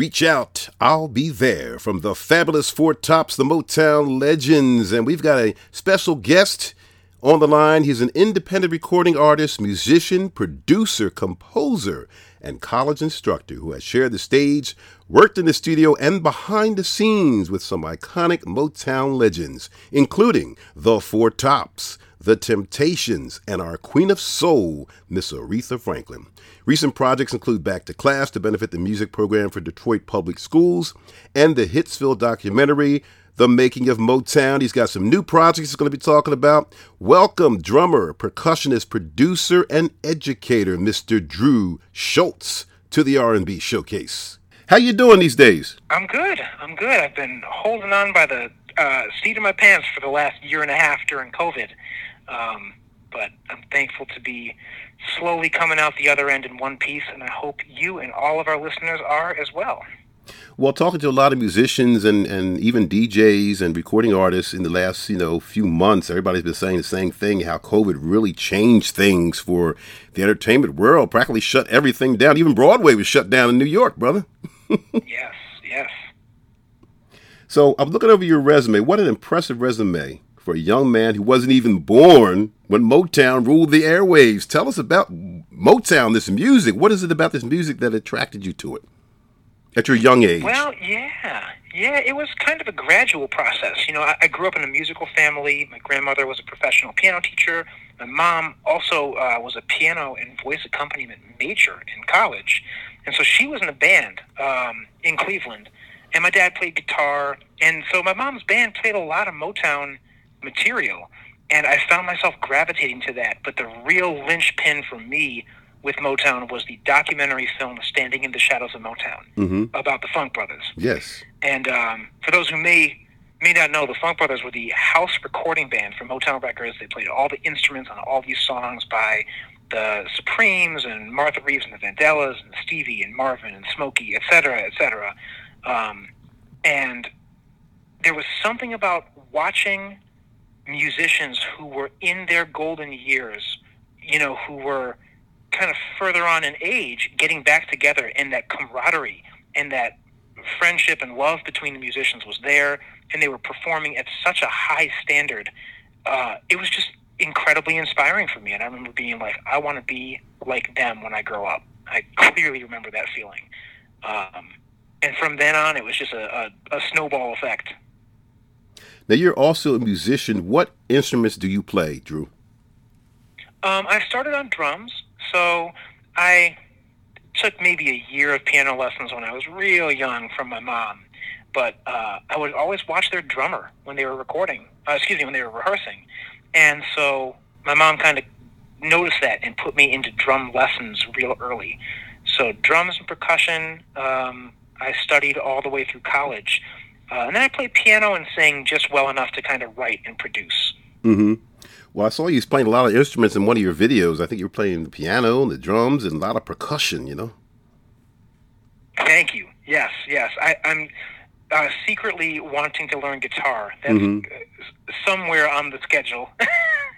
Reach out, I'll be there from the fabulous Four Tops, the Motown legends. And we've got a special guest on the line. He's an independent recording artist, musician, producer, composer, and college instructor who has shared the stage, worked in the studio, and behind the scenes with some iconic Motown legends, including the Four Tops. The Temptations, and our Queen of Soul, Miss Aretha Franklin. Recent projects include Back to Class to benefit the music program for Detroit Public Schools and the Hitsville documentary, The Making of Motown. He's got some new projects he's going to be talking about. Welcome, drummer, percussionist, producer, and educator, Mr. Drew Schultz, to the R&B Showcase. How you doing these days? I'm good. I'm good. I've been holding on by the uh, seat of my pants for the last year and a half during COVID. Um, but I'm thankful to be slowly coming out the other end in one piece, and I hope you and all of our listeners are as well. Well, talking to a lot of musicians and, and even DJs and recording artists in the last you know few months, everybody's been saying the same thing: how COVID really changed things for the entertainment world, practically shut everything down. Even Broadway was shut down in New York, brother. yes, yes. So I'm looking over your resume. What an impressive resume for a young man who wasn't even born when Motown ruled the airwaves. Tell us about Motown, this music. What is it about this music that attracted you to it at your young age? Well, yeah. Yeah, it was kind of a gradual process. You know, I, I grew up in a musical family. My grandmother was a professional piano teacher. My mom also uh, was a piano and voice accompaniment major in college. And so she was in a band um, in Cleveland. And my dad played guitar. And so my mom's band played a lot of Motown material. And I found myself gravitating to that. But the real linchpin for me with Motown was the documentary film Standing in the Shadows of Motown mm-hmm. about the Funk Brothers. Yes. And um, for those who may may not know, the Funk Brothers were the house recording band for Motown Records. They played all the instruments on all these songs by the Supremes and Martha Reeves and the Vandellas and Stevie and Marvin and Smokey, et cetera, et cetera. Um, and there was something about watching musicians who were in their golden years, you know, who were kind of further on in age, getting back together, and that camaraderie and that friendship and love between the musicians was there, and they were performing at such a high standard. Uh, it was just incredibly inspiring for me, and I remember being like, I want to be like them when I grow up. I clearly remember that feeling. Um, and from then on, it was just a, a, a snowball effect. Now you're also a musician. What instruments do you play, Drew? Um, I started on drums, so I took maybe a year of piano lessons when I was real young from my mom. But uh, I would always watch their drummer when they were recording. Uh, excuse me, when they were rehearsing, and so my mom kind of noticed that and put me into drum lessons real early. So drums and percussion, um, I studied all the way through college. Uh, and then I played piano and sang just well enough to kind of write and produce. Mm-hmm. Well, I saw you playing a lot of instruments in one of your videos. I think you were playing the piano and the drums and a lot of percussion, you know? Thank you. Yes, yes. I, am uh, secretly wanting to learn guitar. That's mm-hmm. somewhere on the schedule.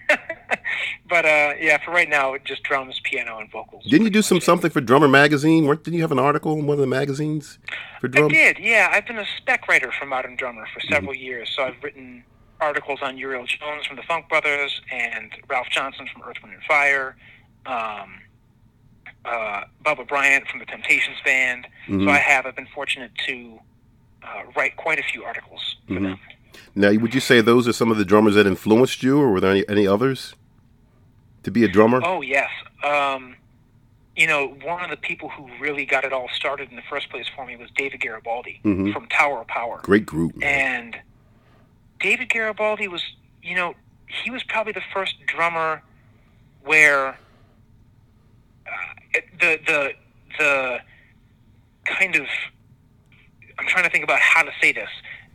but uh, yeah, for right now, it just drums, piano, and vocals. Didn't you do some something for Drummer Magazine? didn't you have an article in one of the magazines for drums? I did. Yeah, I've been a spec writer for Modern Drummer for mm-hmm. several mm-hmm. years, so I've written articles on Uriel Jones from the Funk Brothers and Ralph Johnson from Earth, Wind and Fire. Um, uh, Bubba Bryant from the Temptations Band. Mm-hmm. So I have. I've been fortunate to uh, write quite a few articles for mm-hmm. them. Now, would you say those are some of the drummers that influenced you, or were there any, any others to be a drummer? Oh yes. Um, you know, one of the people who really got it all started in the first place for me was David Garibaldi mm-hmm. from Tower of Power. Great group. Man. And David Garibaldi was, you know, he was probably the first drummer where uh, the the the kind of I'm trying to think about how to say this.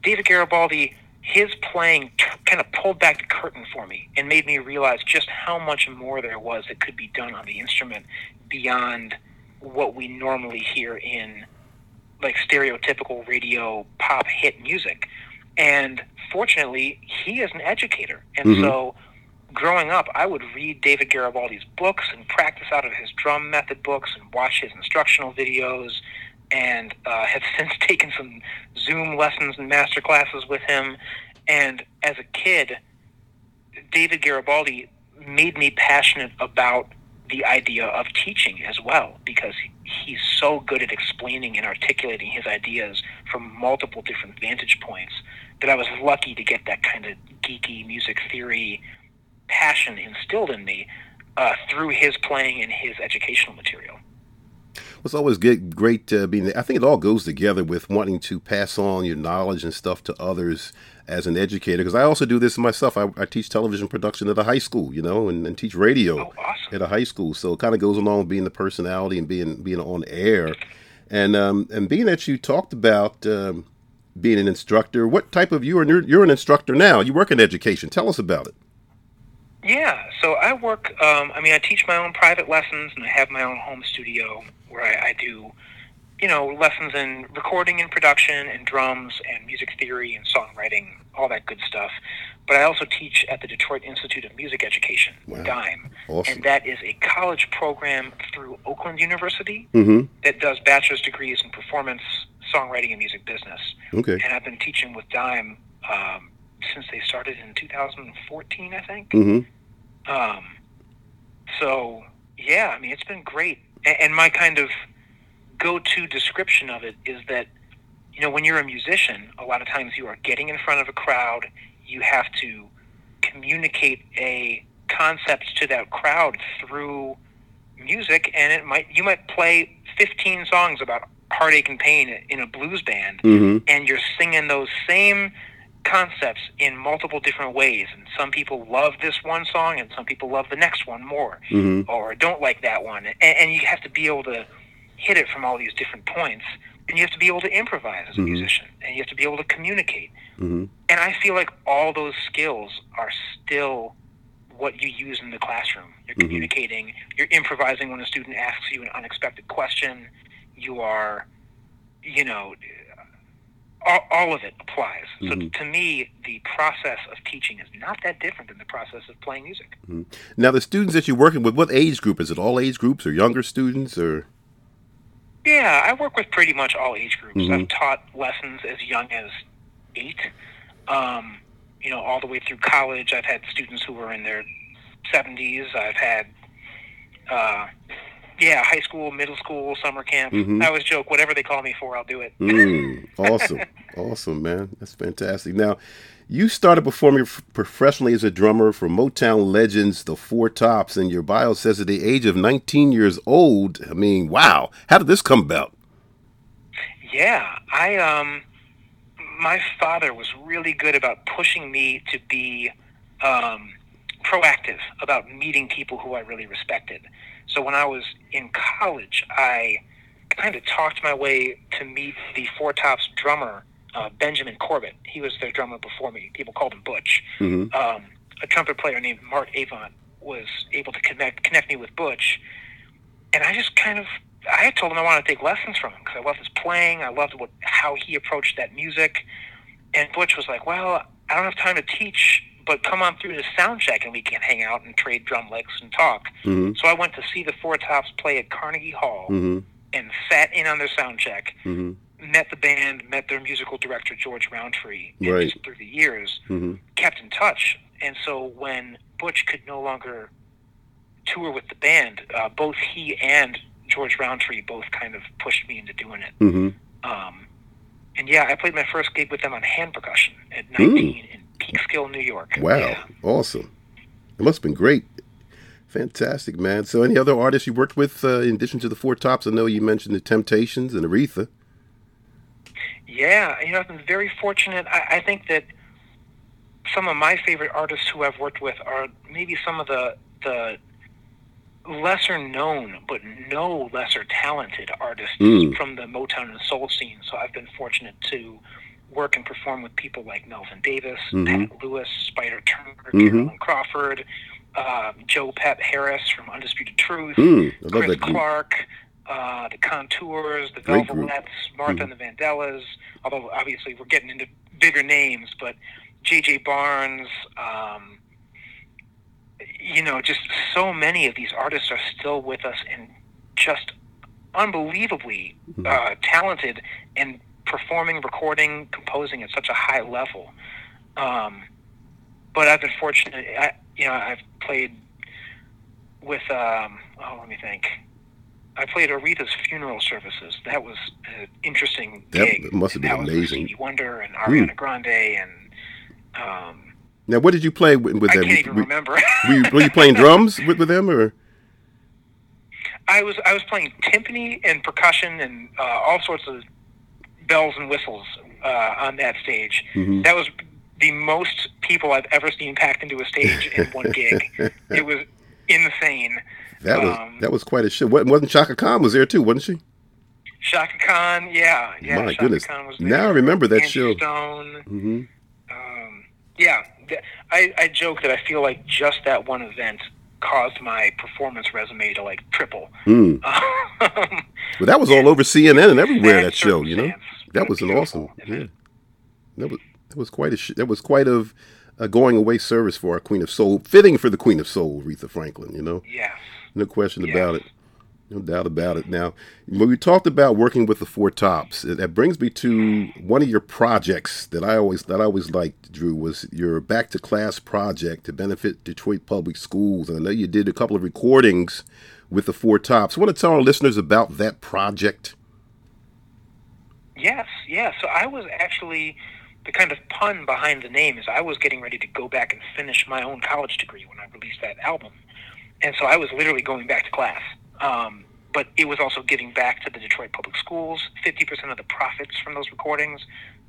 David Garibaldi his playing t- kind of pulled back the curtain for me and made me realize just how much more there was that could be done on the instrument beyond what we normally hear in like stereotypical radio pop hit music. And fortunately, he is an educator. And mm-hmm. so growing up, I would read David Garibaldi's books and practice out of his drum method books and watch his instructional videos and uh, have since taken some Zoom lessons and master classes with him. And as a kid, David Garibaldi made me passionate about the idea of teaching as well because he's so good at explaining and articulating his ideas from multiple different vantage points that I was lucky to get that kind of geeky music theory passion instilled in me uh, through his playing and his educational material. It's always good, great uh, being. I think it all goes together with wanting to pass on your knowledge and stuff to others as an educator. Because I also do this myself. I, I, teach television production at a high school, you know, and, and teach radio oh, awesome. at a high school. So it kind of goes along with being the personality and being being on air, and um, and being that you talked about. Um, being an instructor, what type of you are? You're, you're an instructor now. You work in education. Tell us about it. Yeah, so I work. Um, I mean, I teach my own private lessons, and I have my own home studio where I, I do, you know, lessons in recording and production, and drums, and music theory, and songwriting, all that good stuff. But I also teach at the Detroit Institute of Music Education, wow. DIME, awesome. and that is a college program through Oakland University mm-hmm. that does bachelor's degrees in performance, songwriting, and music business. Okay. And I've been teaching with DIME. Um, since they started in 2014, I think. Mm-hmm. Um, so yeah, I mean, it's been great. And, my kind of go-to description of it is that you know when you're a musician, a lot of times you are getting in front of a crowd. You have to communicate a concept to that crowd through music, and it might you might play 15 songs about heartache and pain in a blues band, mm-hmm. and you're singing those same concepts in multiple different ways. And some people love this one song, and some people love the next one more, mm-hmm. or don't like that one. And, and, you have to be able to hit it from all these different points. And you have to be able to improvise as a mm-hmm. musician, and you have to be able to communicate. Mm-hmm. And I feel like all those skills are still what you use in the classroom. You're Mm-hmm. communicating, you're improvising when a student asks you an unexpected question, you are, you know, all, all of it applies. Mm-hmm. So to me, the process of teaching is not that different than the process of playing music. Mm-hmm. Now, the students that you're working with, what age group is it? All age groups or younger students or? Yeah, I work with pretty much all age groups. Mm-hmm. I've taught lessons as young as eight, um, you know, all the way through college. I've had students who were in their 70s. I've had uh, yeah, high school, middle school, summer camp. Mm-hmm. I always joke, whatever they call me for, I'll do it. Mm, awesome, awesome, man. That's fantastic. Now, you started performing professionally as a drummer for Motown legends, the Four Tops, and your bio says at the age of 19 years old. I mean, wow! How did this come about? Yeah, I um, my father was really good about pushing me to be um, proactive about meeting people who I really respected. So when I was in college, I kind of talked my way to meet the Four Tops drummer, uh, Benjamin Corbett. He was their drummer before me. People called him Butch. Mm-hmm. Um, a trumpet player named Mark Avant was able to connect connect me with Butch, and I just kind of I had told him I wanted to take lessons from him because I loved his playing. I loved what how he approached that music. And Butch was like, "Well, I don't have time to teach but come on through to sound check and we can hang out and trade drum licks and talk. Mm-hmm. So I went to see the Four Tops play at Carnegie Hall mm-hmm. and sat in on their sound check. Mm-hmm. Met the band, met their musical director George Roundtree, and right. through the years mm-hmm. kept in touch. And so when Butch could no longer tour with the band, uh, both he and George Roundtree both kind of pushed me into doing it. Mm-hmm. Um, and yeah, I played my first gig with them on hand percussion at 19 Mm. Peekskill, New York. Wow, Yeah. awesome! It must have been great. Fantastic, man. So, any other artists you worked with uh, in addition to the Four Tops? I know you mentioned the Temptations and Aretha. Yeah, you know, I've been very fortunate. I, I think that some of my favorite artists who I've worked with are maybe some of the the lesser known but no lesser talented artists Mm. from the Motown and soul scene. So I've been fortunate to work and perform with people like Melvin Davis, Mhm. Pat Lewis, Spider Turner, Mhm. Carolyn Crawford, um, Joe Pep Harris from Undisputed Truth, Mm, Chris. Clark, uh, the Contours, the. Velvets, Martha Mhm. and the Vandellas. Although obviously we're getting into bigger names, but J.J. Barnes. Um, you know, just so many of these artists are still with us and just unbelievably uh, talented and performing, recording, composing at such a high level. Um, but I've been fortunate. I, you know, I've played with. Um, oh, let me think. I played Aretha's funeral services. That was an interesting That gig. must have been that amazing. Stevie Wonder and Ariana Grande and. Um, Now, what did you play with, with I them? can't even were, remember. were you, were you playing drums with, with them, or I was I was playing timpani and percussion and uh, all sorts of bells and whistles uh, on that stage. Mhm. That was the most people I've ever seen packed into a stage in one gig. It was insane. that was Um, that was quite a show. Wa- Wasn't Chaka Khan was there too, wasn't she? Chaka Khan, yeah, yeah. My Chaka goodness. Khan was Now I remember that Angie show. Stone. hmm Um, yeah, I, I joke that I feel like just that one event caused my performance resume to like triple. Mm. Um, Well, that was all over CNN and everywhere. That show, you know. That was an awesome. Yeah, that was that was quite a sh- that was quite of a going away service for our Queen of Soul, fitting for the Queen of Soul, Aretha Franklin. You know, Yes. no question Yes. about it. No doubt about it. Now, when we talked about working with the Four Tops, that brings me to one of your projects that I always that I always liked, Drew, was your Back to Class project to benefit Detroit Public Schools. And I know you did a couple of recordings with the Four Tops. want to tell our listeners about that project? Yes, yeah. So I was actually the kind of pun behind the name is I was getting ready to go back and finish my own college degree when I released that album, and so I was literally going back to class. Um, but it was also giving back to the Detroit Public Schools. Fifty percent of the profits from those recordings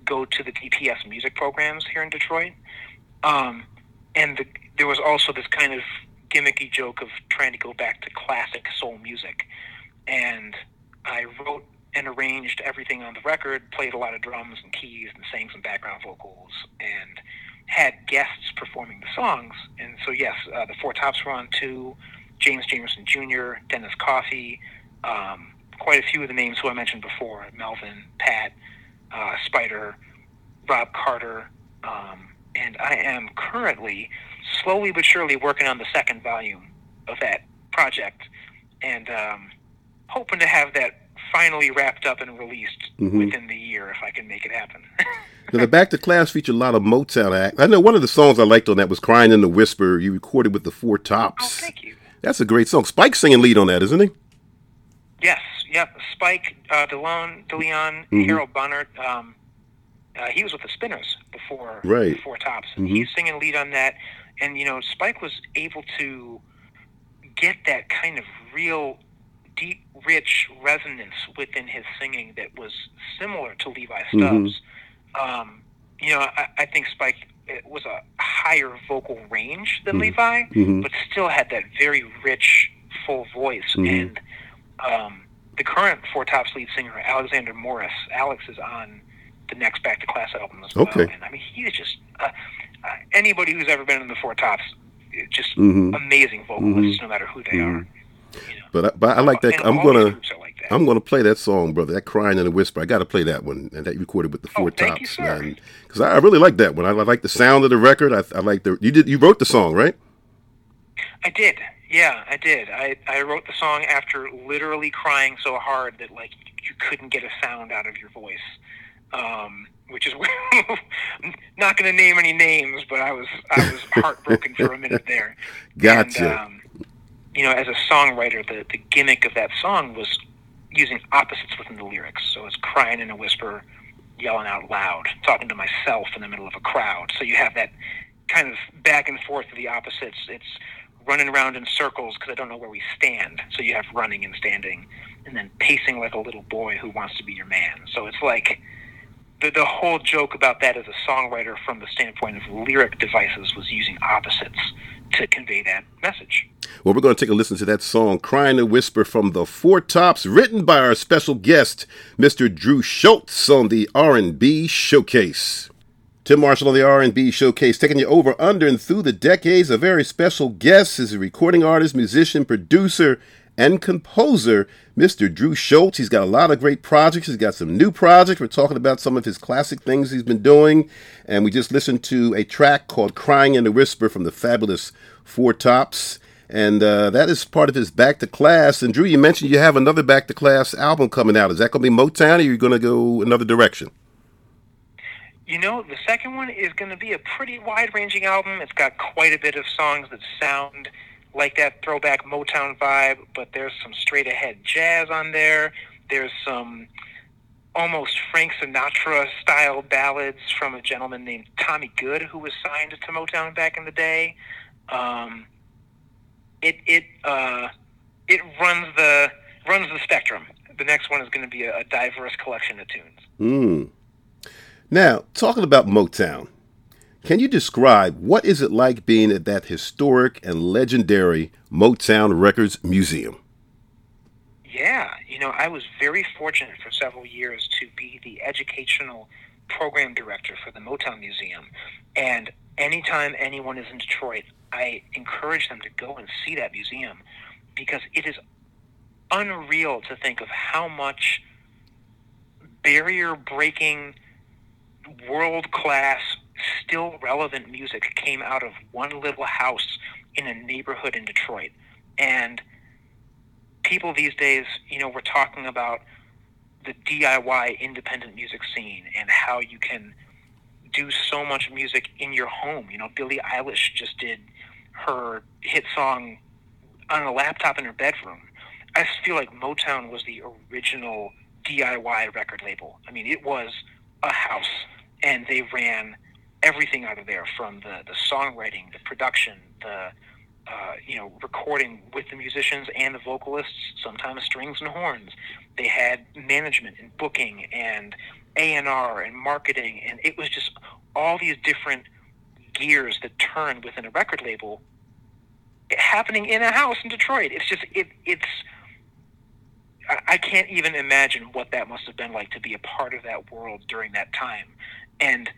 go to the DPS music programs here in Detroit. Um, and the, there was also this kind of gimmicky joke of trying to go back to classic soul music. And I wrote and arranged everything on the record, played a lot of drums and keys, and sang some background vocals, and had guests performing the songs. And so, yes, uh, the Four Tops were on too. James Jamerson Jr., Dennis Coffey, um, quite a few of the names who I mentioned before: Melvin, Pat, uh, Spider, Rob Carter, um, and I am currently slowly but surely working on the second volume of that project, and um, hoping to have that finally wrapped up and released Mhm. within the year if I can make it happen. Now, the Back to Class featured a lot of Motown acts. I know one of the songs I liked on that was "Crying in the Whisper." You recorded with the Four Tops. Oh, thank you. That's a great song. Spike singing lead on that, isn't he? Yes, yep. Spike, uh, DeLeon, DeLeon, Mhm. Harold Bonhart. Um, uh, he was with the Spinners before Right. Four Tops, and Mhm. he's singing lead on that. And you know, Spike was able to get that kind of real deep, rich resonance within his singing that was similar to Levi Stubbs. Um, you know, I, I think Spike was a higher vocal range than Mhm. Levi, Mhm. but still had that very rich, full voice. Mhm. And um, the current Four Tops lead singer, Alexander Morris, Alex is on the next Back to Class album as well. Okay. And I mean, he is just uh, uh, anybody who's ever been in the Four Tops, just Mhm. amazing vocalists, no matter who they are. You know. But I, but I like that. And I'm gonna. I'm gonna play that song, brother. That crying in a whisper. I got to play that one, and that recorded with the Oh, Four you, Tops. Because I, I really like that one. I, I like the sound of the record. I, I like the you did you wrote the song, right? I did. Yeah, I did. I, I wrote the song after literally crying so hard that like you couldn't get a sound out of your voice. Um, which is not going to name any names, but I was I was heartbroken for a minute there. Gotcha. And, um, you know, as a songwriter, the the gimmick of that song was using opposites within the lyrics. So it's crying in a whisper, yelling out loud, talking to myself in the middle of a crowd. So you have that kind of back and forth of the opposites. It's running around in circles because I don't know where we stand. So you have running and standing, and then pacing like a little boy who wants to be your man. So it's like the the whole joke about that as a songwriter from the standpoint of lyric devices was using opposites to convey that message. Well, we're going to take a listen to that song, Crying a Whisper from the Four Tops, written by our special guest, Mr. Drew Schultz on the R&B Showcase. Tim Marshall on the R&B Showcase, taking you over, under, and through the decades. A very special guest is a recording artist, musician, producer, and composer, Mr. Drew Schultz. He's got a lot of great projects. He's got some new projects. We're talking about some of his classic things he's been doing. And we just listened to a track called Crying in a Whisper from the fabulous Four Tops. and uh, that is part of his Back to Class. And Drew, you mentioned you have another Back to Class album coming out. Is that going to be Motown, or are you going to go another direction? You know, the second one is going to be a pretty wide-ranging album. It's got quite a bit of songs that sound like that throwback Motown vibe, but there's some straight-ahead jazz on there. There's some almost Frank Sinatra style ballads from a gentleman named Tommy Good who was signed to Motown back in the day. Um, it it uh, it runs the runs the spectrum. The next one is going to be a, a diverse collection of tunes. Mm. Now, talking about Motown, can you describe what is it like being at that historic and legendary Motown Records Museum? Yeah, you know, I was very fortunate for several years to be the educational program director for the Motown Museum. And anytime anyone is in Detroit, I encourage them to go and see that museum because it is unreal to think of how much barrier breaking, world class, still relevant music came out of one little house in a neighborhood in Detroit. And people these days, you know, we're talking about the DIY independent music scene and how you can do so much music in your home. You know, Billie Eilish just did her hit song on a laptop in her bedroom. I feel like Motown was the original DIY record label. I mean, it was a house, and they ran everything out of there from the, the songwriting, the production, the uh, you know, recording with the musicians and the vocalists, sometimes strings and horns. They had management and booking and A and R and marketing, and it was just all these different gears that turn within a record label happening in a house in Detroit. It's just it it's I can't even imagine what that must have been like to be a part of that world during that time. And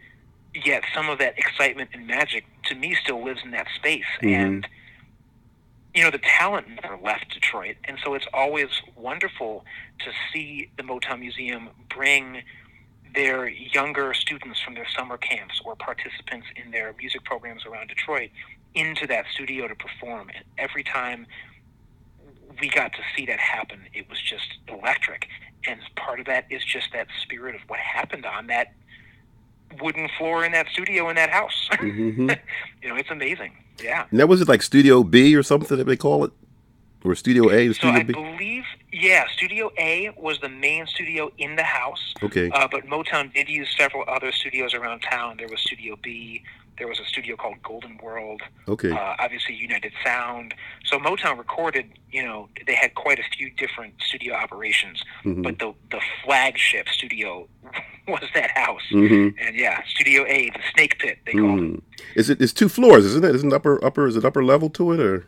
yet some of that excitement and magic to me still lives in that space. Mm-hmm. And you know, the talent never left Detroit. And so it's always wonderful to see the Motown Museum bring their younger students from their summer camps or participants in their music programs around Detroit into that studio to perform. And every time we got to see that happen, it was just electric. And part of that is just that spirit of what happened on that wooden floor in that studio in that house. Mm-hmm. you know, it's amazing. Yeah. And that was it like Studio B or something that they call it? Or Studio A, Studio so I B? believe, yeah, Studio A was the main studio in the house. Okay. Uh, but Motown did use several other studios around town. There was Studio B. There was a studio called Golden World. Okay. Uh, obviously, United Sound. So Motown recorded. You know, they had quite a few different studio operations, mm-hmm. but the the flagship studio was that house. Mm-hmm. And yeah, Studio A, the Snake Pit, they mm-hmm. called it. Is it? It's two floors, isn't it? Isn't upper upper? Is it upper level to it or?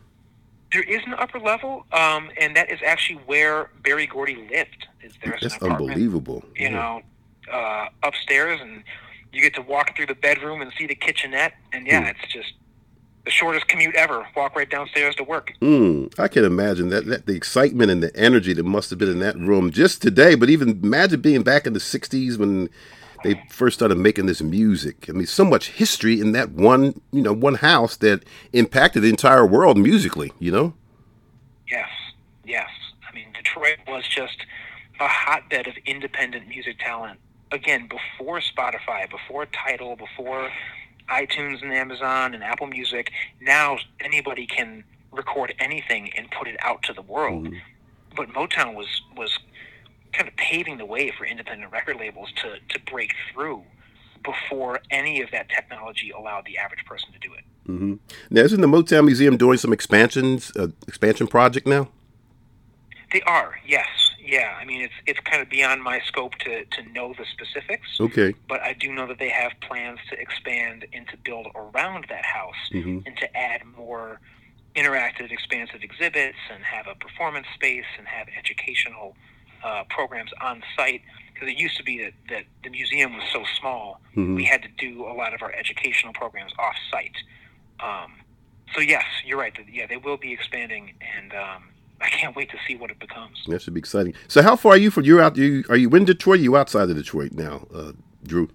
There is an upper level, um, and that is actually where Berry Gordy lived. Is there? That's unbelievable. You yeah. know, uh, upstairs, and you get to walk through the bedroom and see the kitchenette, and yeah, mm. it's just the shortest commute ever. Walk right downstairs to work. Mm, I can imagine that, that the excitement and the energy that must have been in that room just today. But even imagine being back in the '60s when they first started making this music. I mean, so much history in that one, you know, one house that impacted the entire world musically. You know. Yes. Yes. I mean, Detroit was just a hotbed of independent music talent again before Spotify, before Tidal, before iTunes and Amazon and Apple Music. Now anybody can record anything and put it out to the world. Mm-hmm. But Motown was was kind of paving the way for independent record labels to to break through before any of that technology allowed the average person to do it. Mm-hmm. Now, isn't the Motown Museum doing some expansions, uh, expansion project now? They are, yes. Yeah, I mean it's it's kind of beyond my scope to, to know the specifics. Okay. But I do know that they have plans to expand and to build around that house mm-hmm. and to add more interactive, expansive exhibits and have a performance space and have educational uh, programs on site. Because it used to be that, that the museum was so small, mm-hmm. we had to do a lot of our educational programs off site. Um, so yes, you're right. Yeah, they will be expanding and. Um, I can't wait to see what it becomes. That should be exciting. So, how far are you from? You're out. You are you in Detroit? Are you outside of Detroit now, uh, Drew?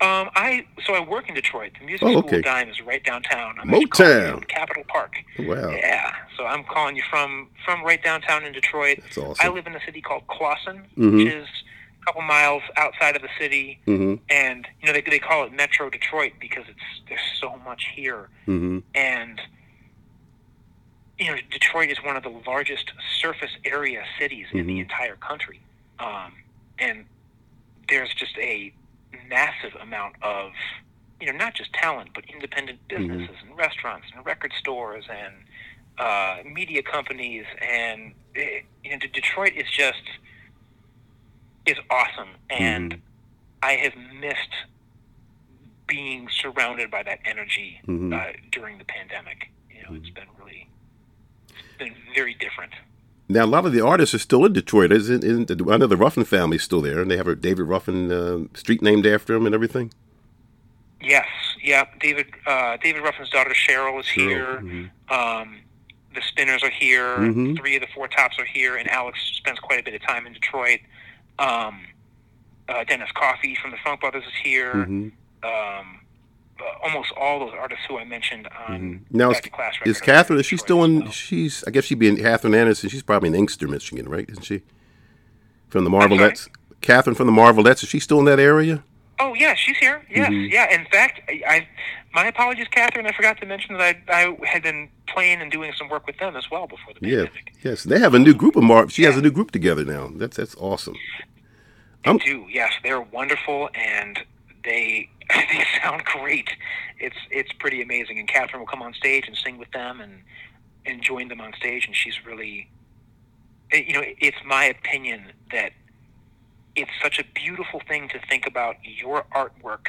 Um, I so I work in Detroit. The music Oh, school okay. DIME is right downtown. I'm actually calling you Motown. Capitol Park. Wow. Yeah, so I'm calling you from from right downtown in Detroit. That's awesome. I live in a city called Clawson, Mhm. which is a couple miles outside of the city, Mm-hmm. and you know they they call it Metro Detroit because it's there's so much here, Mm-hmm. and you know Detroit is one of the largest surface area cities in the Mhm. entire country, um, and there's just a massive amount of you know not just talent but independent businesses and restaurants and record stores and uh, media companies and eh, you know Detroit is just is awesome and Mhm. I have missed being surrounded by that energy Mhm. uh, during the pandemic. You know, it's Mm-hmm. been really been very different. Now, a lot of the artists are still in Detroit. Isn't, isn't I know the Ruffin family's still there, and they have a David Ruffin uh, street named after him and everything. Yes, yeah. David uh, David Ruffin's daughter Cheryl is here. Mhm. Um, the Spinners are here. Mhm. Three of the Four Tops are here, and Alex spends quite a bit of time in Detroit. Um, uh, Dennis Coffey from the Funk Brothers is here. Mhm. Um, almost all those artists who I mentioned on Mhm. Now, is, Class is Katherine? Is she still in? well. She's. I guess she'd be in Katherine Anderson. She's probably in Inkster, Michigan, right? Isn't she? From the? Marvelettes. Katherine from the Marvelettes. Is she still in that area? Oh yeah, she's here. Yes, Mhm. yeah. In fact, I, I my apologies, Katherine. I forgot to mention that I I had been playing and doing some work with them as well before the Yeah. pandemic. Yes. They have a new group of Marv. She has a new group together now. That's that's awesome. They Um, do. Yes, they're wonderful and they they sound great. It's it's pretty amazing. And Katherine will come on stage and sing with them and and join them on stage. And she's really, you know, it's my opinion that it's such a beautiful thing to think about your artwork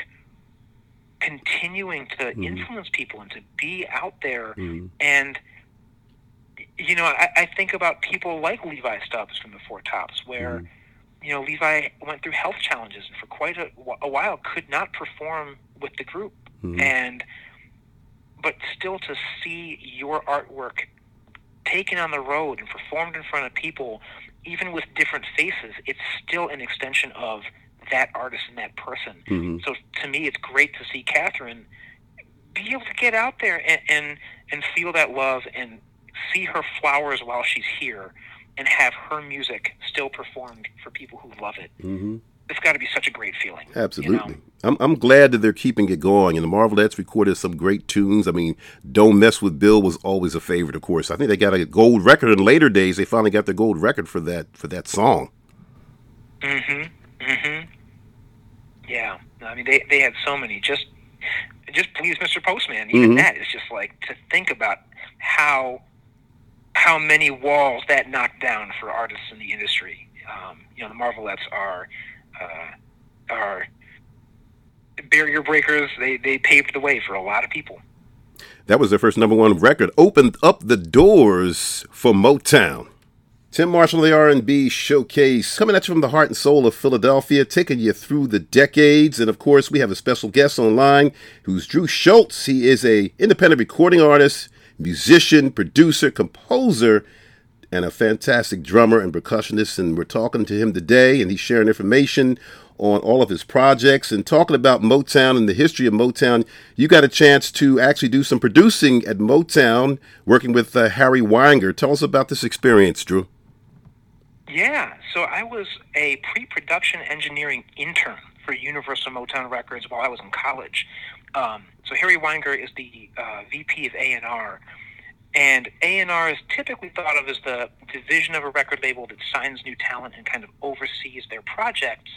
continuing to Mhm. influence people and to be out there Mhm. and you know I, I think about people like levi stubbs from the four tops where Mhm. You know levi went through health challenges and for quite a, a while could not perform with the group Mhm. and but still to see your artwork taken on the road and performed in front of people even with different faces it's still an extension of that artist and that person Mhm. so to me, it's great to see Katherine be able to get out there and, and and feel that love and see her flowers while she's here and have her music still performed for people who love it. Mhm. It's got to be such a great feeling. you know? Absolutely. I'm, I'm glad that they're keeping it going. And the Marvelettes recorded some great tunes. I mean, Don't Mess with Bill was always a favorite, of course. I think they got a gold record in later days. They finally got their gold record for that for that song. Mm-hmm. Mm-hmm. Yeah. I mean, they they had so many. Just just please, Mr. Postman. Even Mhm. that is just like to think about how how many walls that knocked down for artists in the industry. Um, you know, the Marvelettes are uh, are barrier breakers. They they paved the way for a lot of people. That was their first number one record. Opened up the doors for Motown. Tim Marshall, the R&B Showcase, coming at you from the heart and soul of Philadelphia, taking you through the decades. And of course, we have a special guest online who's Drew Schultz. He is a independent recording artist, musician, producer, composer, and a fantastic drummer and percussionist. And we're talking to him today, and he's sharing information on all of his projects and talking about Motown and the history of Motown. You got a chance to actually do some producing at Motown, working with uh, Harry Weinger. Tell us about this experience, Drew. Yeah, so I was a pre-production engineering intern for Universal Motown Records while I was in college. Um, so Harry Weinger is the uh, VP of A&R, and A&R is typically thought of as the division of a record label that signs new talent and kind of oversees their projects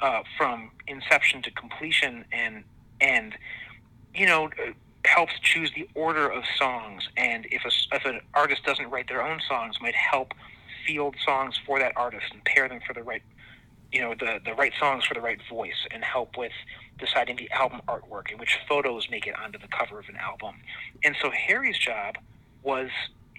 uh, from inception to completion, and and you know helps choose the order of songs, and if a, if an artist doesn't write their own songs, might help field songs for that artist and pair them for the right you know the the right songs for the right voice and help with deciding the album artwork and which photos make it onto the cover of an album and so harry's job was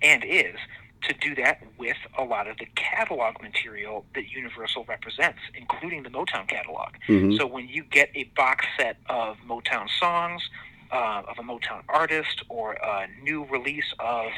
and is to do that with a lot of the catalog material that universal represents including the motown catalog Mhm. so when you get a box set of motown songs uh, of a motown artist or a new release of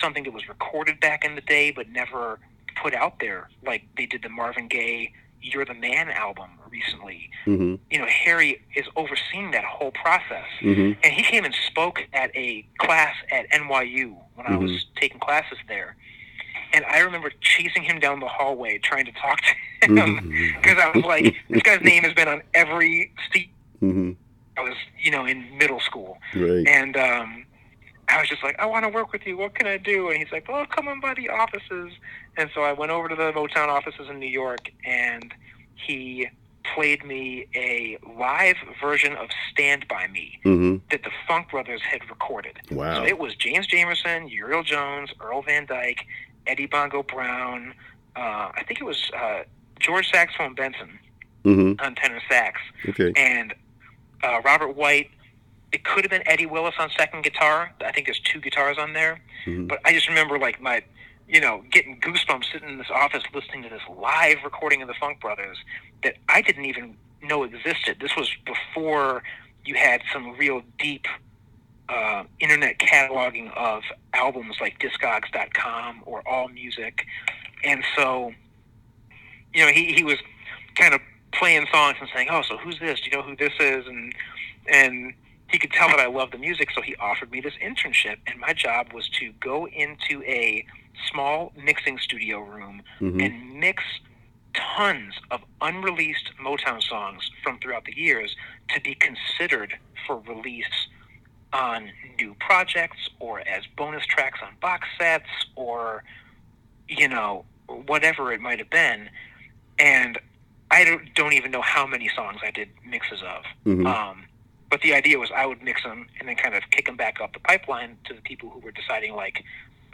something that was recorded back in the day but never put out there, like they did the Marvin Gaye "You're the Man" album recently, mm-hmm. you know, Harry is overseeing that whole process. Mm-hmm. And he came and spoke at a class at NYU when I was mm-hmm. taking classes there. And I remember chasing him down the hallway trying to talk to him because mm-hmm. I was like, this guy's name has been on every seat. Mm-hmm. I was, you know, in middle school. Right. And um, I was just like, I want to work with you. What can I do? And he's like, well, come on by the offices. And so I went over to the Motown offices in New York, and he played me a live version of Stand By Me mm-hmm. that the Funk Brothers had recorded. Wow. So it was James Jamerson, Uriel Jones, Earl Van Dyke, Eddie Bongo Brown. Uh, I think it was uh, George Saxophone Benson mm-hmm. on tenor sax. Okay. And uh, Robert White. It could have been Eddie Willis on second guitar. I think there's two guitars on there. Mm-hmm. But I just remember like my you know, getting goosebumps sitting in this office listening to this live recording of the Funk Brothers that I didn't even know existed. This was before you had some real deep uh, internet cataloging of albums like Discogs.com or AllMusic, and so you know he he was kind of playing songs and saying, "Oh, so who's this? Do you know who this is?" and and he could tell that I loved the music, so he offered me this internship, and my job was to go into a small mixing studio room mm-hmm. and mix tons of unreleased Motown songs from throughout the years to be considered for release on new projects or as bonus tracks on box sets or you know whatever it might have been and i don't, don't even know how many songs i did mixes of mm-hmm. um, but the idea was i would mix them and then kind of kick them back up the pipeline to the people who were deciding like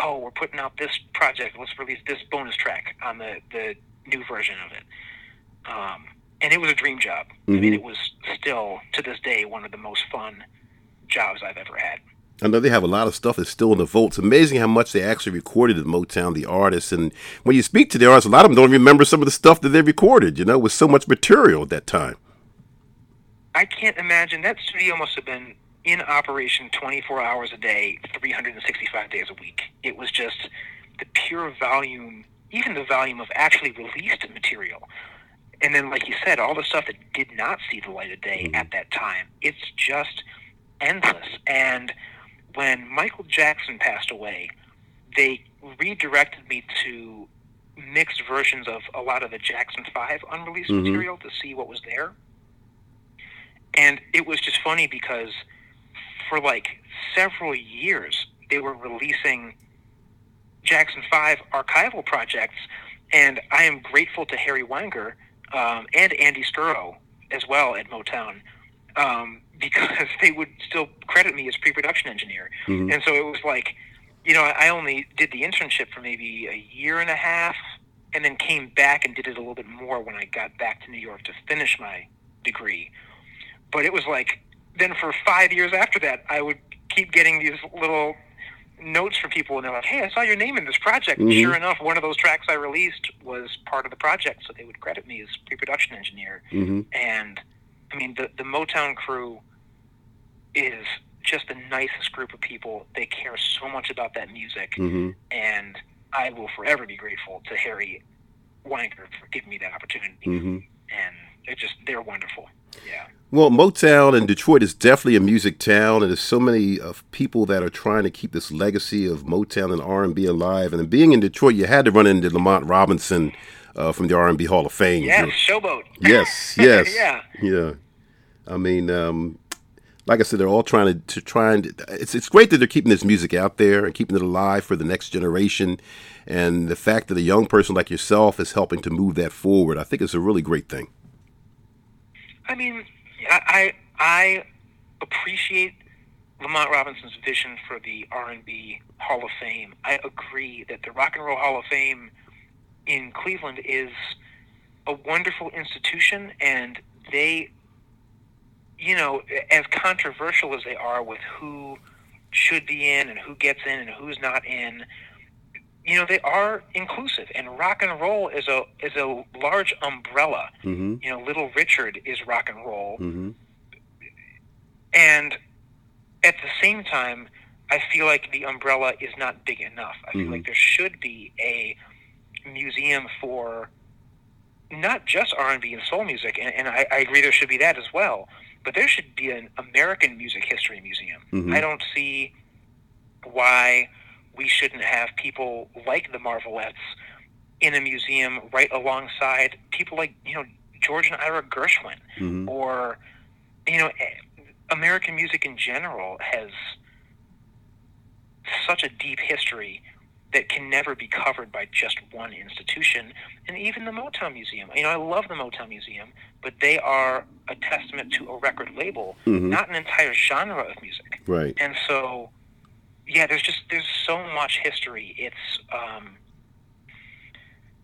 oh, we're putting out this project. Let's release this bonus track on the the new version of it. Um, and it was a dream job. Mm-hmm. I mean, mm-hmm. it was still to this day one of the most fun jobs I've ever had. I know they have a lot of stuff that's still in the vault. It's amazing how much they actually recorded at Motown, the artists. And when you speak to the artists, a lot of them don't remember some of the stuff that they recorded, you know, with so much material at that time. I can't imagine. That studio must have been in operation 24 hours a day, 365 days a week. It was just the pure volume, even the volume of actually released material. And then, like you said, all the stuff that did not see the light of day mm-hmm. at that time. It's just endless. And when Michael Jackson passed away, they redirected me to mixed versions of a lot of the Jackson 5 unreleased mm-hmm. material to see what was there. And it was just funny because – for like several years, they were releasing Jackson 5 archival projects, and I am grateful to Harry Weinger um, and Andy Skurow as well at Motown um, because they would still credit me as pre-production engineer. Mm-hmm. And so it was like, you know, I only did the internship for maybe a year and a half, and then came back and did it a little bit more when I got back to New York to finish my degree. But it was like then for five years after that, I would keep getting these little notes from people, and they're like, "Hey, I saw your name in this project." Mm-hmm. Sure enough, one of those tracks I released was part of the project, so they would credit me as pre-production engineer. Mm-hmm. And I mean, the the Motown crew is just the nicest group of people. They care so much about that music, mm-hmm. and I will forever be grateful to Harry Weinger for giving me that opportunity. Mm-hmm. And they're just they're wonderful. Yeah. Well, Motown and Detroit is definitely a music town, and there's so many of people that are trying to keep this legacy of Motown and R&B alive. And being in Detroit, you had to run into Lamont Robinson uh, from the R&B Hall of Fame. Yes, Showboat. Yes, yes, yeah, yeah. I mean, um, like I said, they're all trying to, to try and it's it's great that they're keeping this music out there and keeping it alive for the next generation. And the fact that a young person like yourself is helping to move that forward, I think is a really great thing. I mean, I I appreciate Lamont Robinson's vision for the R&B Hall of Fame. I agree that the Rock and Roll Hall of Fame in Cleveland is a wonderful institution, and they, you know, as controversial as they are with who should be in and who gets in and who's not in, you know they are inclusive and rock and roll is a is a large umbrella mm-hmm. you know little richard is rock and roll mm-hmm. and at the same time i feel like the umbrella is not big enough i feel mm-hmm. like there should be a museum for not just R&B and soul music, and, and I, I agree there should be that as well. But there should be an American Music History Museum. Mhm. I don't see why we shouldn't have people like the Marvelettes in a museum right alongside people like you know George and Ira Gershwin, Mhm. or you know American music in general has such a deep history that can never be covered by just one institution. And even the Motown Museum. You know, I love the Motown Museum, but they are a testament to a record label, Mhm. not an entire genre of music. Right. And so, yeah, there's just there's so much history. It's um,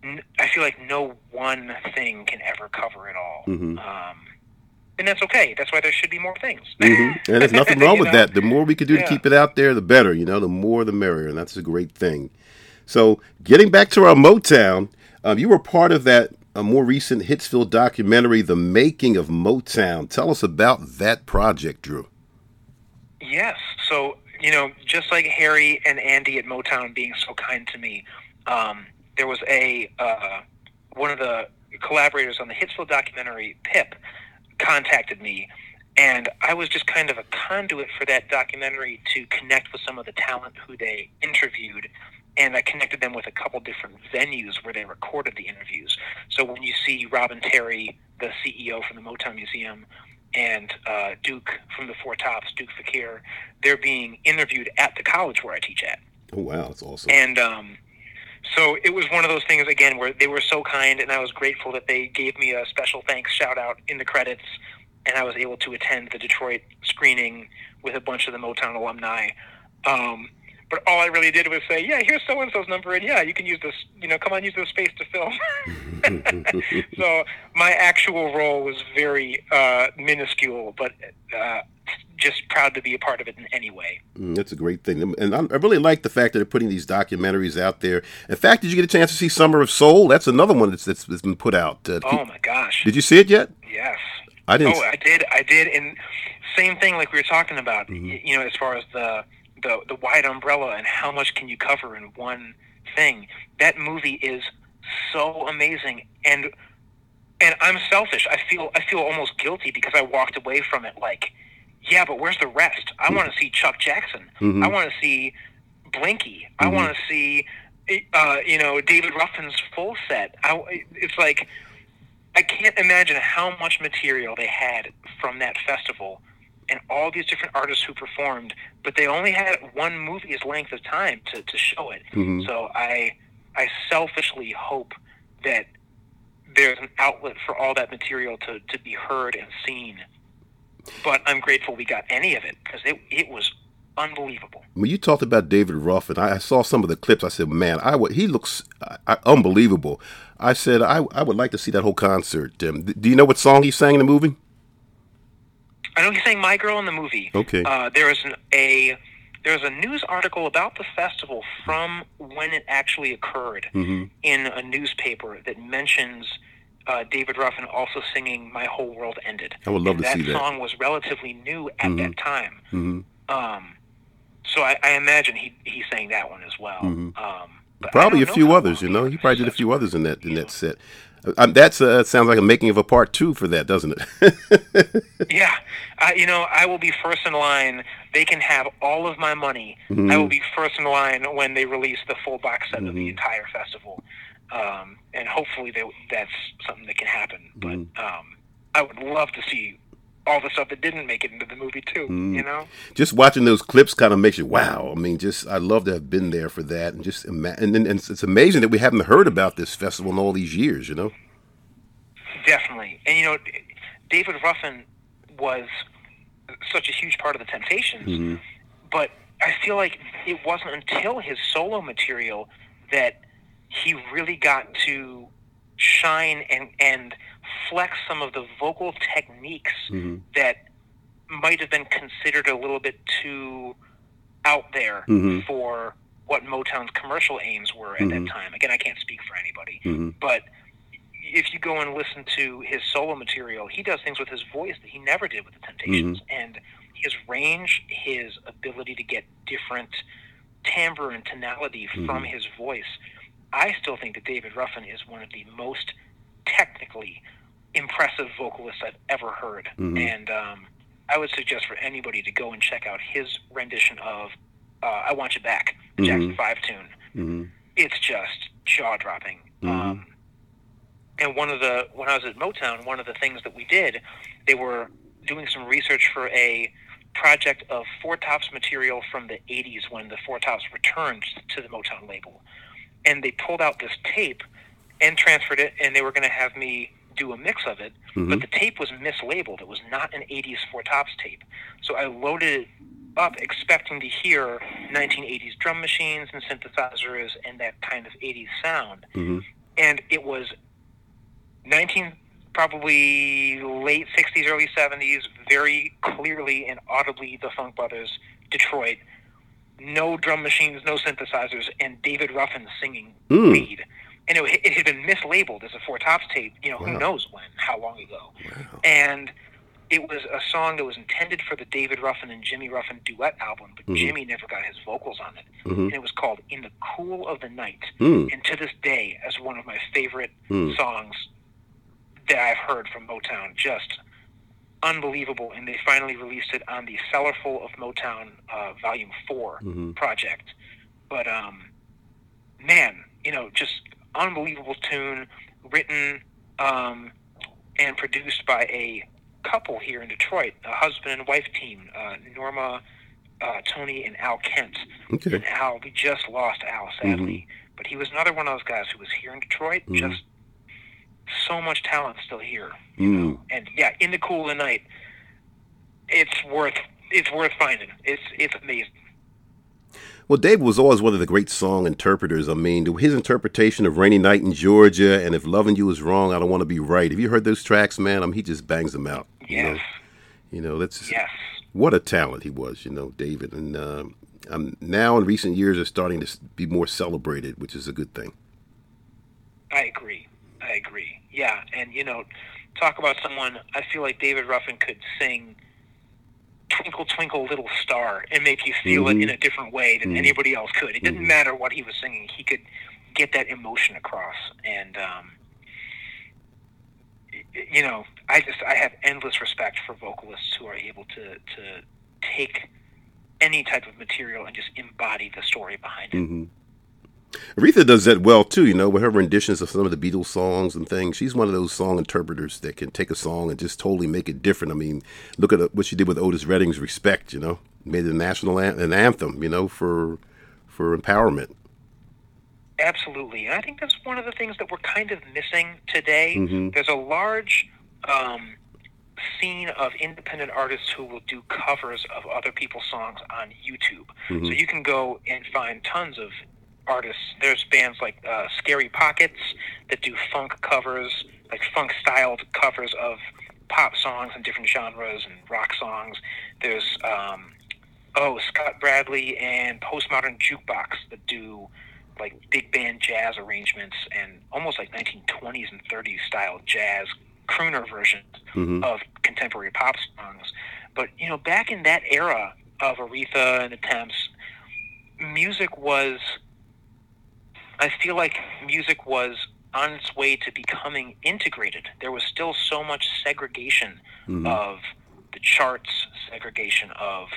n- I feel like no one thing can ever cover it all. Mhm. Um, and that's okay. That's why there should be more things. hmm And there's nothing wrong with know? that. The more we can do to keep it out there, the better. You know, the more the merrier, and that's a great thing. So, getting back to our Motown, um, you were part of that uh, more recent Hitsville documentary, "The Making of Motown." Tell us about that project, Drew. Yes. So, you know, just like Harry and Andy at Motown being so kind to me, um, there was a uh, one of the collaborators on the Hitsville documentary, Pip, contacted me, and I was just kind of a conduit for that documentary to connect with some of the talent who they interviewed. And I connected them with a couple different venues where they recorded the interviews. So when you see Robin Terry, the CEO from the Motown Museum, and uh, Duke from the Four Tops, Duke Fakir, they're being interviewed at the college where I teach at. Oh wow, that's awesome. And um, so it was one of those things again where they were so kind, and I was grateful that they gave me a special thanks shout out in the credits, and I was able to attend the Detroit screening with a bunch of the Motown alumni. Um, but all I really did was say, "Yeah, here's so and so's number, and yeah, you can use this. You know, come on, use this space to film." so my actual role was very uh, minuscule, but uh, just proud to be a part of it in any way. Mm, that's a great thing, and I really like the fact that they're putting these documentaries out there. In fact, did you get a chance to see Summer of Soul? That's another one that's that's, that's been put out. Uh, Oh my gosh! Did you see it yet? Yes. I didn't. Oh, I did. I did. And same thing, like we were talking about. Mm-hmm. You know, as far as the the the wide umbrella and how much can you cover in one thing. That movie is so amazing, and and I'm selfish. I feel I feel almost guilty because I walked away from it like, yeah, but where's the rest? I want to see Chuck Jackson. Mhm. I want to see Blinky. I Mhm. want to see, uh, you know, David Ruffin's full set. I, it's like I can't imagine how much material they had from that festival and all these different artists who performed, but they only had one movie's length of time to, to show it. Mhm. So I I selfishly hope that there's an outlet for all that material to, to be heard and seen. But I'm grateful we got any of it because it, it was unbelievable. When you talked about David Ruffin, I, I saw some of the clips. I said, "Man, I would, he looks uh, unbelievable." I said, I, "I would like to see that whole concert." Um, do you know what song he sang in the movie? I know he sang "My Girl" in the movie. Okay. Uh, there was an, a there was a news article about the festival from when it actually occurred hmm in a newspaper that mentions uh, David Ruffin also singing "My Whole World Ended." I would love And to that see that. song was relatively new at Mhm. that time. hmm Um, so I, I imagine he he sang that one as well. Mhm. Um, Probably a few others. You know, he he probably did a few others in that in that set. Um, that's uh, sounds like a making of a part two for that, doesn't it? Yeah, I, you know, I will be first in line. They can have all of my money. Mhm. I will be first in line when they release the full box set of the Mhm. entire festival, um, and hopefully they, that's something that can happen. But Mhm. um, I would love to see all the stuff that didn't make it into the movie too. Mhm. You know? just watching those clips kind of makes you wow. I mean, just I love to have been there for that, and just ima- and, and, and it's, it's amazing that we haven't heard about this festival in all these years. You know. Definitely. And you know, David Ruffin was such a huge part of the Temptations. hmm but I feel like it wasn't until his solo material that he really got to shine and and flex some of the vocal techniques hmm that might have been considered a little bit too out there Mhm. for what Motown's commercial aims were at Mhm. that time. Again, I can't speak for anybody, hmm but if you go and listen to his solo material, he does things with his voice that he never did with the Temptations, and his range, his ability to get different timbre and tonality from Mhm. his voice. I still think that David Ruffin is one of the most technically impressive vocalist I've ever heard. Mhm. And um, I would suggest for anybody to go and check out his rendition of uh, "I Want You Back," the Jackson Mhm. Five tune. hmm It's just jaw dropping. Mhm. Um, and one of the when I was at Motown, one of the things that we did, they were doing some research for a project of Four Tops material from the '80s when the Four Tops returned to the Motown label, and they pulled out this tape and transferred it, and they were going to have me do a mix of it, Mhm. but the tape was mislabeled. It was not an '80s Four Tops tape, so I loaded it up expecting to hear 1980s drum machines and synthesizers and that kind of 80s sound hmm and it was 19 probably late 60s early 70s very clearly and audibly the funk brothers detroit no drum machines no synthesizers and david ruffin singing Mm. lead and it, it had been mislabeled as a four tops tape you know Wow. who knows when how long ago Wow. and it was a song that was intended for the David Ruffin and Jimmy Ruffin duet album, but Mhm. Jimmy never got his vocals on it. hmm And it was called "In the Cool of the Night," Mm. and to this day, as one of my favorite Mm. songs that I've heard from Motown. Just unbelievable, and they finally released it on the Cellarful of Motown uh, Volume 4 Mhm. project. But um, man, you know, just unbelievable tune, written um, and produced by a couple here in Detroit, a husband and wife team, uh, Norma, uh, Tony, and Al Kent. Okay. And Al, we just lost Al, sadly. But he was another one of those guys who was here in Detroit. Mhm. Just so much talent still here. You Mm. And yeah, in the cool of the night, it's worth it's worth finding. It's it's amazing. Well, Dave was always one of the great song interpreters. I mean, his interpretation of "Rainy Night in Georgia" and "If Loving You Is Wrong, I Don't Want to Be Right." Have you heard those tracks, man? I mean, he just bangs them out. You know, you know that's yes, what a talent he was. You know, David, and um, um, now in recent years are starting to be more celebrated, which is a good thing. I agree. I agree. Yeah, and you know, talk about someone. I feel like David Ruffin could sing "Twinkle Twinkle Little Star" and make you feel Mhm. it in a different way than Mhm. anybody else could. It didn't Mhm. matter what he was singing; he could get that emotion across. And um, you know, I just I have endless respect for vocalists who are able to to take any type of material and just embody the story behind it. Aretha does that well too, you know, with her renditions of some of the Beatles songs and things. She's one of those song interpreters that can take a song and just totally make it different. I mean, look at uh, what she did with Otis Redding's "Respect." You know, made it a national an- an anthem. You know, for for empowerment. Absolutely. And I think that's one of the things that we're kind of missing today. Mhm. There's a large um, scene of independent artists who will do covers of other people's songs on YouTube. So Mhm. you can go and find tons of artists. There's bands like uh, Scary Pockets that do funk covers, like funk styled covers of pop songs and different genres and rock songs. There's um, oh Scott Bradlee and Postmodern Jukebox that do like big band jazz arrangements and almost like 1920s and 30s style jazz crooner versions hmm of contemporary pop songs. But you know, back in that era of Aretha and the Temps, music was. I feel like music was on its way to becoming integrated. There was still so much segregation hmm of the charts, segregation of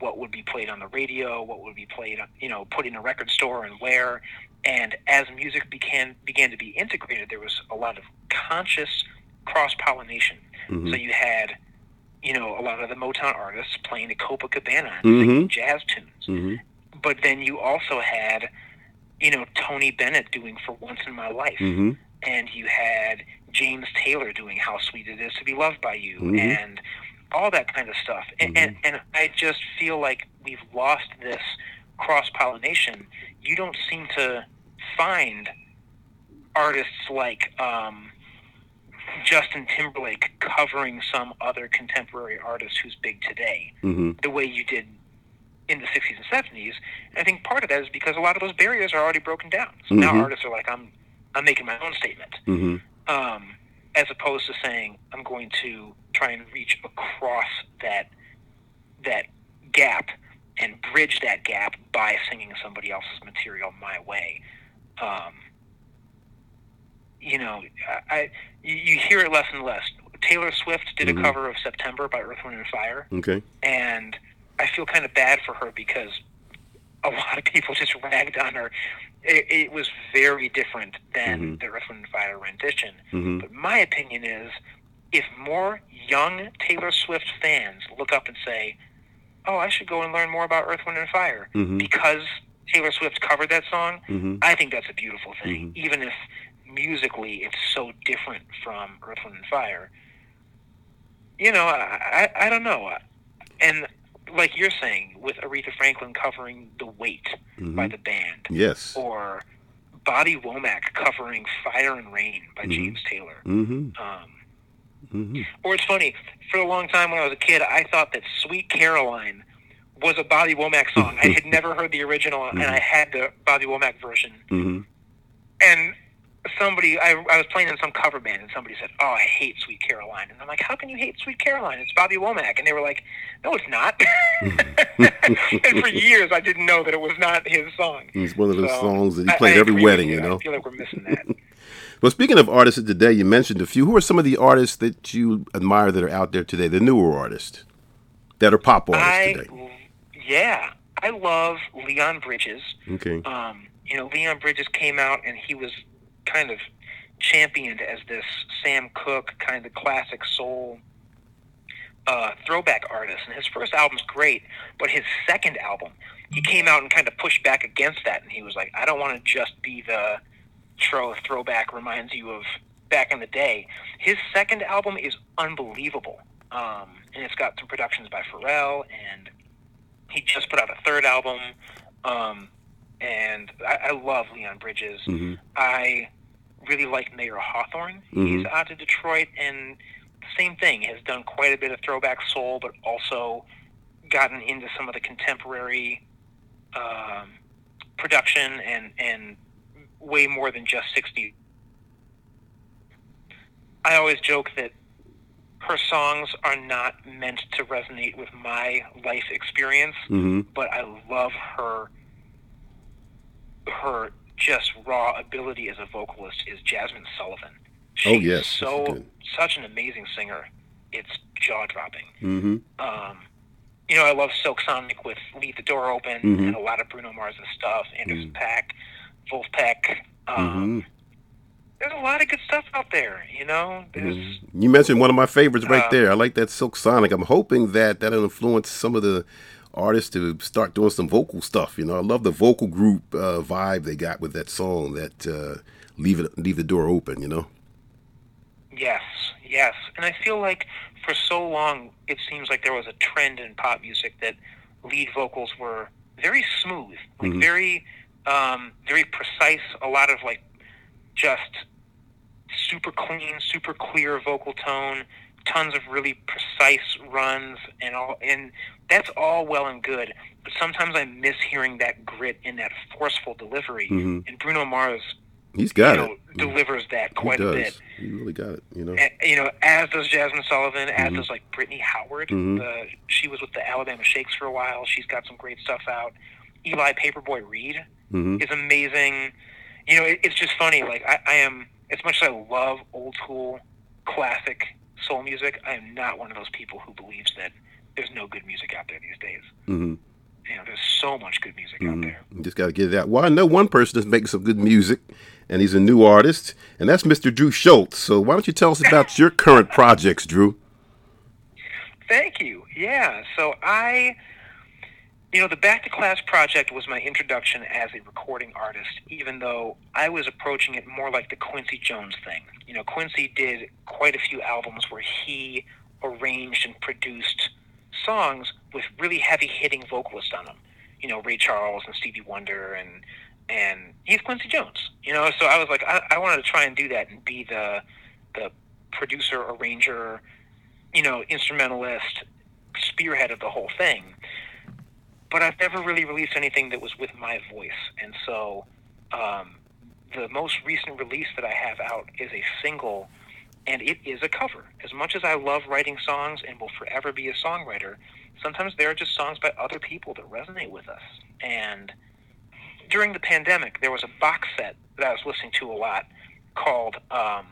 what would be played on the radio, what would be played, you know, put in a record store and where. And as music began began to be integrated, there was a lot of conscious cross pollination. hmm So you had, you know, a lot of the Motown artists playing the Copacabana and singing Mhm. jazz tunes. hmm But then you also had, you know, Tony Bennett doing "For Once in My Life," hmm and you had James Taylor doing "How Sweet It Is to Be Loved by You," Mhm. and all that kind of stuff. And, and and I just feel like we've lost this cross pollination. You don't seem to find artists like um, Justin Timberlake covering some other contemporary artist who's big today hmm the way you did in the 60s and 70s. And I think part of that is because a lot of those barriers are already broken down. So now Mhm. artists are like, I'm, I'm making my own statement, hmm um, as opposed to saying, I'm going to try and reach across that, that gap and bridge that gap by singing somebody else's material my way. Um, you know, I you, you hear it less and less. Taylor Swift did Mhm. a cover of September by Earth, Wind and Fire, Okay. and I feel kind of bad for her because a lot of people just ragged on her. It, it was very different than Mhm. the Earth, Wind and Fire rendition. hmm But my opinion is, if more young Taylor Swift fans look up and say, "Oh, I should go and learn more about Earth, Wind and Fire," hmm because Taylor Swift covered that song, hmm I think that's a beautiful thing, Mhm. even if musically it's so different from Earth, Wind, and Fire. You know, I, I, I don't know. And like you're saying, with Aretha Franklin covering The Weight hmm by the band, Yes. or Bobby Womack covering Fire and Rain by Mhm. James Taylor. hmm Um, hmm or it's funny, for a long time when I was a kid, I thought that Sweet Caroline was a Bobby Womack song. I had never heard the original, and I had the Bobby Womack version. hmm And somebody, I, I was playing in some cover band, and somebody said, "Oh, I hate Sweet Caroline," and I'm like, "How can you hate Sweet Caroline? It's Bobby Womack." And they were like, "No, it's not." and for years, I didn't know that it was not his song. It's one of those So, songs that I- he played I every agree with wedding, you know. I feel like we're missing that. Well, speaking of artists of today, you mentioned a few. Who are some of the artists that you admire that are out there today? The newer artists that are pop artists I, today. yeah, I love Leon Bridges. Okay. um, you know, Leon Bridges came out and he was kind of championed as this Sam Cooke kind of classic soul uh, throwback artist. And his first album's great, but his second album, he came out and kind of pushed back against that. And he was like, I don't want to just be the tro throwback reminds you of back in the day. His second album is unbelievable. Um, and it's got some productions by Pharrell, and he just put out a third album. Um, and I, I love Leon Bridges. hmm I really like Mayer Hawthorne. He's Mhm. out of Detroit, and same thing has done quite a bit of throwback soul, but also gotten into some of the contemporary um, production and and way more than just sixty. I always joke that her songs are not meant to resonate with my life experience hmm but I love her her just raw ability as a vocalist is Jazmine Sullivan. She's Oh, yes, so such an amazing singer. It's jaw dropping. hmm Um, you know, I love Silk Sonic with Leave the Door Open Mhm. and a lot of Bruno Mars and stuff, Anderson Mhm. .Paak, Vulfpeck. Um, hmm There's a lot of good stuff out there, you know? There's You mentioned one of my favorites right Uh, there. I like that Silk Sonic. I'm hoping that that'll influence some of the artists to start doing some vocal stuff. You know, I love the vocal group uh, vibe they got with that song. That uh, leave it, leave the door open. You know. Yes, yes. And I feel like for so long it seems like there was a trend in pop music that lead vocals were very smooth, like Mhm. very um, very precise, a lot of like just super clean, super clear vocal tone, tons of really precise runs and all and that's all well and good. But sometimes I miss hearing that grit and that forceful delivery. hmm And Bruno Mars He's got you it. know, delivers that quite a bit. He really got it. You know. And, you know, as does Jazmine Sullivan, as Mhm. does like Brittany Howard. Mhm. The, she was with the Alabama Shakes for a while. She's got some great stuff out. Eli Paperboy Reed hmm is amazing. You know, it, it's just funny. Like I, I am, as much as I love old school, classic soul music, I am not one of those people who believes that there's no good music out there these days. hmm You know, there's so much good music out Mhm. there. You just got to get it out. Well, I know one person that's making some good music, and he's a new artist, and that's Mr. Drew Schultz. So why don't you tell us about your current projects, Drew? Thank you. Yeah. So I, you know, the Back to Class project was my introduction as a recording artist, even though I was approaching it more like the Quincy Jones thing. You know, Quincy did quite a few albums where he arranged and produced songs with really heavy hitting vocalists on them. You know, Ray Charles and Stevie Wonder and and he's Quincy Jones. You know, so I was like, I, I wanted to try and do that and be the the producer, arranger, you know, instrumentalist, spearhead of the whole thing. But I've never really released anything that was with my voice, and so um, the most recent release that I have out is a single, and it is a cover. As much as I love writing songs and will forever be a songwriter, sometimes there are just songs by other people that resonate with us. And during the pandemic, there was a box set that I was listening to a lot called um,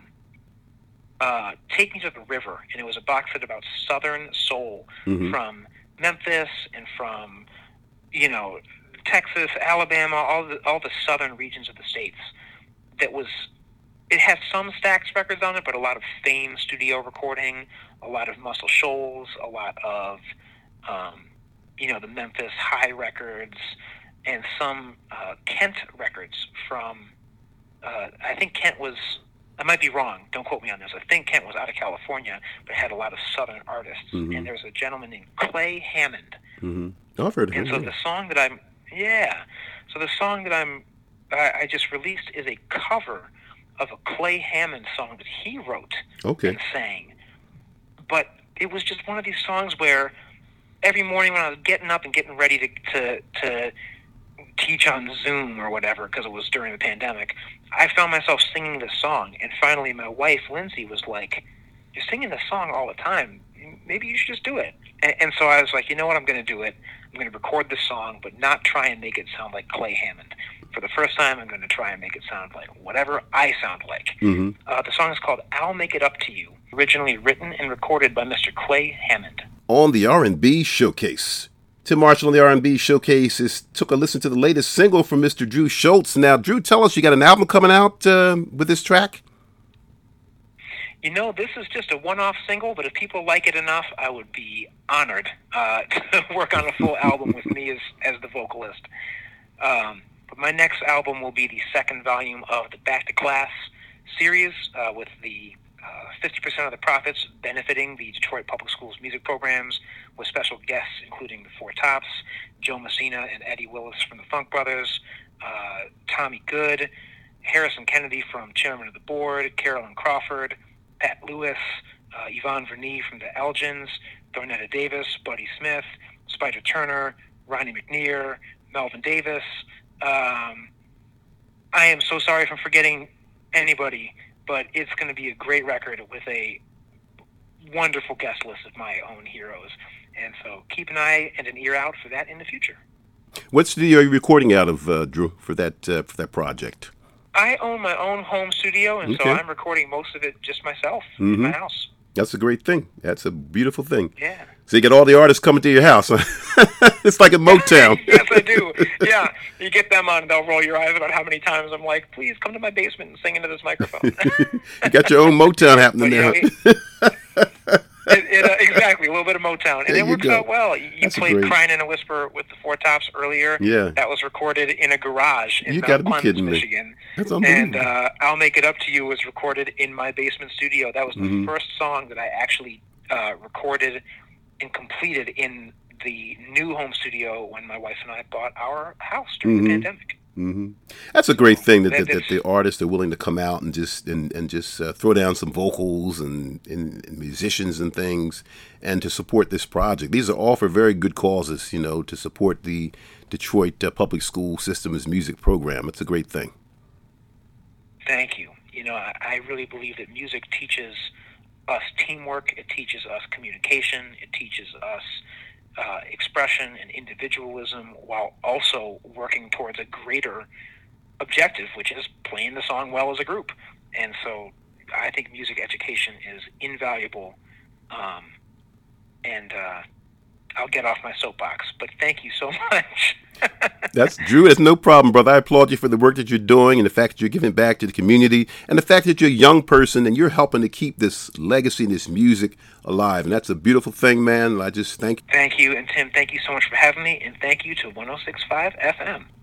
uh, "Take Me to the River," and it was a box set about Southern soul Mhm. from Memphis and from you know Texas, Alabama, all the all the southern regions of the states. That was it has some Stax records on it, but a lot of Fame studio recording, a lot of Muscle Shoals, a lot of um, you know the Memphis Hi records, and some uh, Kent records from. Uh, I think Kent was. I might be wrong. Don't quote me on this. I think Kent was out of California, but had a lot of Southern artists. Mhm. And there was a gentleman named Clay Hammond. Mm-hmm. Oh, I've heard of him. And so yeah. the song that I'm, yeah. So the song that I'm, I, I just released is a cover of a Clay Hammond song that he wrote Okay. and sang. But it was just one of these songs where every morning when I was getting up and getting ready to to, to teach on Zoom or whatever because it was during the pandemic, I found myself singing this song. And finally, my wife Lindsay was like, "You're singing this song all the time. Maybe you should just do it." And, and so I was like, "You know what? I'm going to do it. I'm going to record this song, but not try and make it sound like Clay Hammond." For the first time, I'm going to try and make it sound like whatever I sound like. Mm-hmm. Uh, the song is called "I'll Make It Up to You," originally written and recorded by Mr. Clay Hammond. on the R&B Showcase. Tim Marshall on the R&B Showcase is, took a listen to the latest single from Mr. Drew Schultz. Now, Drew, tell us you got an album coming out uh, with this track? You know, this is just a one-off single, but if people like it enough, I would be honored uh, to work on a full album with me as as the vocalist. Um, but my next album will be the second volume of the Back to Class series, uh, with the uh, 50% of the profits benefiting the Detroit Public Schools music programs, with special guests including the Four Tops, Joe Messina and Eddie Willis from the Funk Brothers, uh, Tommy Good, Harrison Kennedy from Chairman of the Board, Carolyn Crawford, Pat Lewis, uh, Yvonne Vernee from the Elgins, Thornetta Davis, Buddy Smith, Spider Turner, Ronnie McNeir, Melvin Davis. Um, I am so sorry for forgetting anybody, but it's going to be a great record with a wonderful guest list of my own heroes. And so keep an eye and an ear out for that in the future. What studio are you recording out of, uh, Drew, for that uh, for that project? I own my own home studio, and so I'm recording most of it just myself in my house. That's a great thing. That's a beautiful thing. Yeah. So you get all the artists coming to your house. it's like a Motown. yes, I do. Yeah, you get them on, they'll roll your eyes about how many times I'm like, please come to my basement and sing into this microphone. you got your own Motown happening there. it, it, uh, exactly, a little bit of Motown, and There it works go. out well. You, That's played great. "Crying in a Whisper" with the Four Tops earlier. Yeah. that was recorded in a garage in You Mount Clemens, kidding me. Michigan. That's And unbelievable. uh, "I'll Make It Up to You" was recorded in my basement studio. That was the Mhm. first song that I actually uh, recorded and completed in the new home studio when my wife and I bought our house during Mhm. the pandemic. hmm That's a great thing that, That- that, that the artists are willing to come out and just and, and just uh, throw down some vocals and, and, and musicians and things, and to support this project. These are all for very good causes, you know, to support the Detroit uh, public school system's music program. It's a great thing. Thank you. You know, I, I really believe that music teaches us teamwork. It teaches us communication. It teaches us uh, expression and individualism, while also working towards a greater objective, which is playing the song well as a group. And so, I think music education is invaluable. Um, and uh, I'll get off my soapbox, but thank you so much. That's Drew. It's no problem, brother. I applaud you for the work that you're doing and the fact that you're giving back to the community and the fact that you're a young person and you're helping to keep this legacy and this music alive. And that's a beautiful thing, man. I just thank you. Thank you, and Tim, thank you so much for having me, and thank you to 1065 FM.